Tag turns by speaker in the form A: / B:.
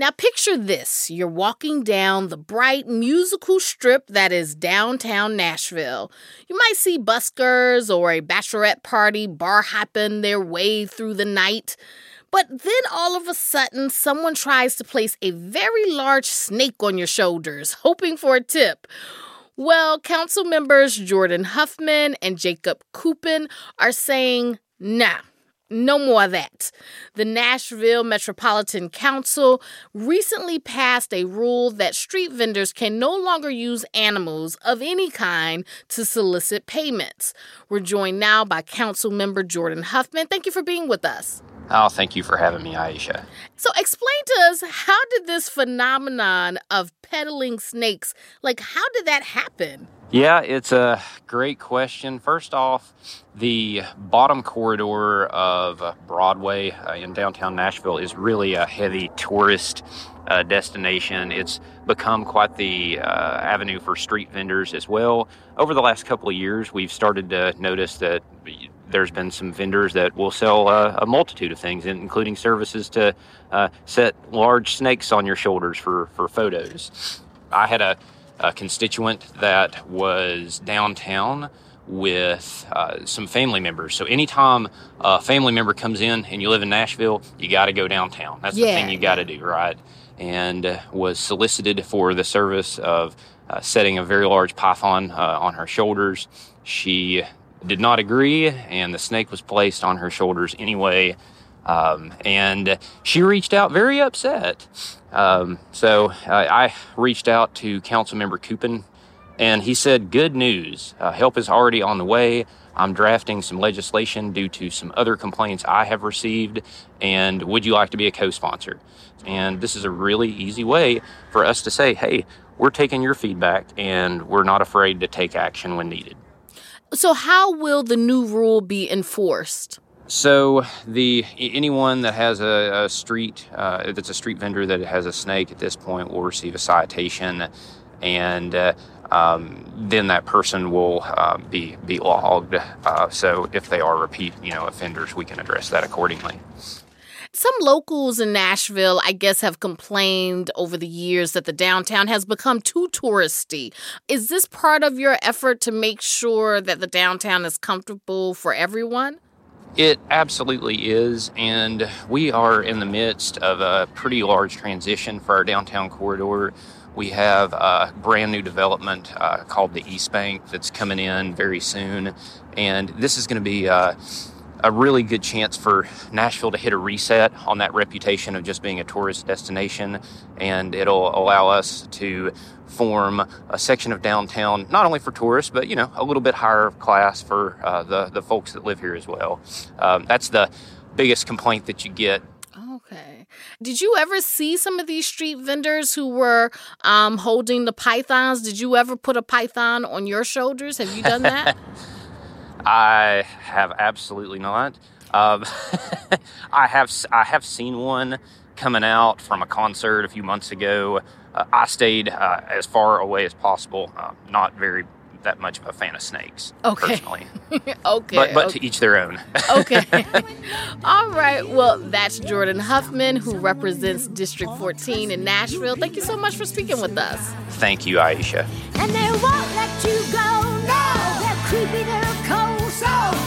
A: Now, picture this you're walking down the bright musical strip that is downtown Nashville. You might see buskers or a bachelorette party bar hopping their way through the night. But then all of a sudden, someone tries to place a very large snake on your shoulders, hoping for a tip. Well, council members Jordan Huffman and Jacob Kupin are saying, nah, no more of that. The Nashville Metropolitan Council recently passed a rule that street vendors can no longer use animals of any kind to solicit payments. We're joined now by Council Member Jordan Huffman. Thank you for being with us.
B: Oh, thank you for having me, Aisha.
A: So, explain to us how did this phenomenon of peddling snakes, like, how did that happen?
B: Yeah, it's a great question. First off, the bottom corridor of Broadway uh, in downtown Nashville is really a heavy tourist uh, destination. It's become quite the uh, avenue for street vendors as well. Over the last couple of years, we've started to notice that there's been some vendors that will sell uh, a multitude of things, including services to uh, set large snakes on your shoulders for, for photos. I had a a constituent that was downtown with uh, some family members. So anytime a family member comes in and you live in Nashville, you got to go downtown. That's yeah. the thing you got to do, right? And was solicited for the service of uh, setting a very large python uh, on her shoulders. She did not agree, and the snake was placed on her shoulders anyway. Um, and she reached out very upset. Um, so uh, I reached out to Councilmember Kupin, and he said, Good news. Uh, help is already on the way. I'm drafting some legislation due to some other complaints I have received, and would you like to be a co sponsor? And this is a really easy way for us to say, hey, we're taking your feedback and we're not afraid to take action when needed.
A: So, how will the new rule be enforced?
B: So the anyone that has a, a street uh, that's a street vendor that has a snake at this point will receive a citation, and uh, um, then that person will uh, be be logged. Uh, so if they are repeat you know offenders, we can address that accordingly.
A: Some locals in Nashville, I guess, have complained over the years that the downtown has become too touristy. Is this part of your effort to make sure that the downtown is comfortable for everyone?
B: It absolutely is, and we are in the midst of a pretty large transition for our downtown corridor. We have a brand new development uh, called the East Bank that's coming in very soon, and this is going to be uh, a really good chance for Nashville to hit a reset on that reputation of just being a tourist destination, and it'll allow us to form a section of downtown, not only for tourists, but you know, a little bit higher class for uh, the the folks that live here as well. Um, that's the biggest complaint that you get.
A: Okay. Did you ever see some of these street vendors who were um, holding the pythons? Did you ever put a python on your shoulders? Have you done that?
B: I have absolutely not. Um, I have I have seen one coming out from a concert a few months ago. Uh, I stayed uh, as far away as possible. Uh, not very that much of a fan of snakes.
A: Okay.
B: Personally.
A: okay.
B: But but
A: okay.
B: to each their own.
A: okay. All right. Well, that's Jordan Huffman, who represents District 14 in Nashville. Thank you so much for speaking with us.
B: Thank you, Aisha. And they won't let you go. No, they're creepy, they're cold, so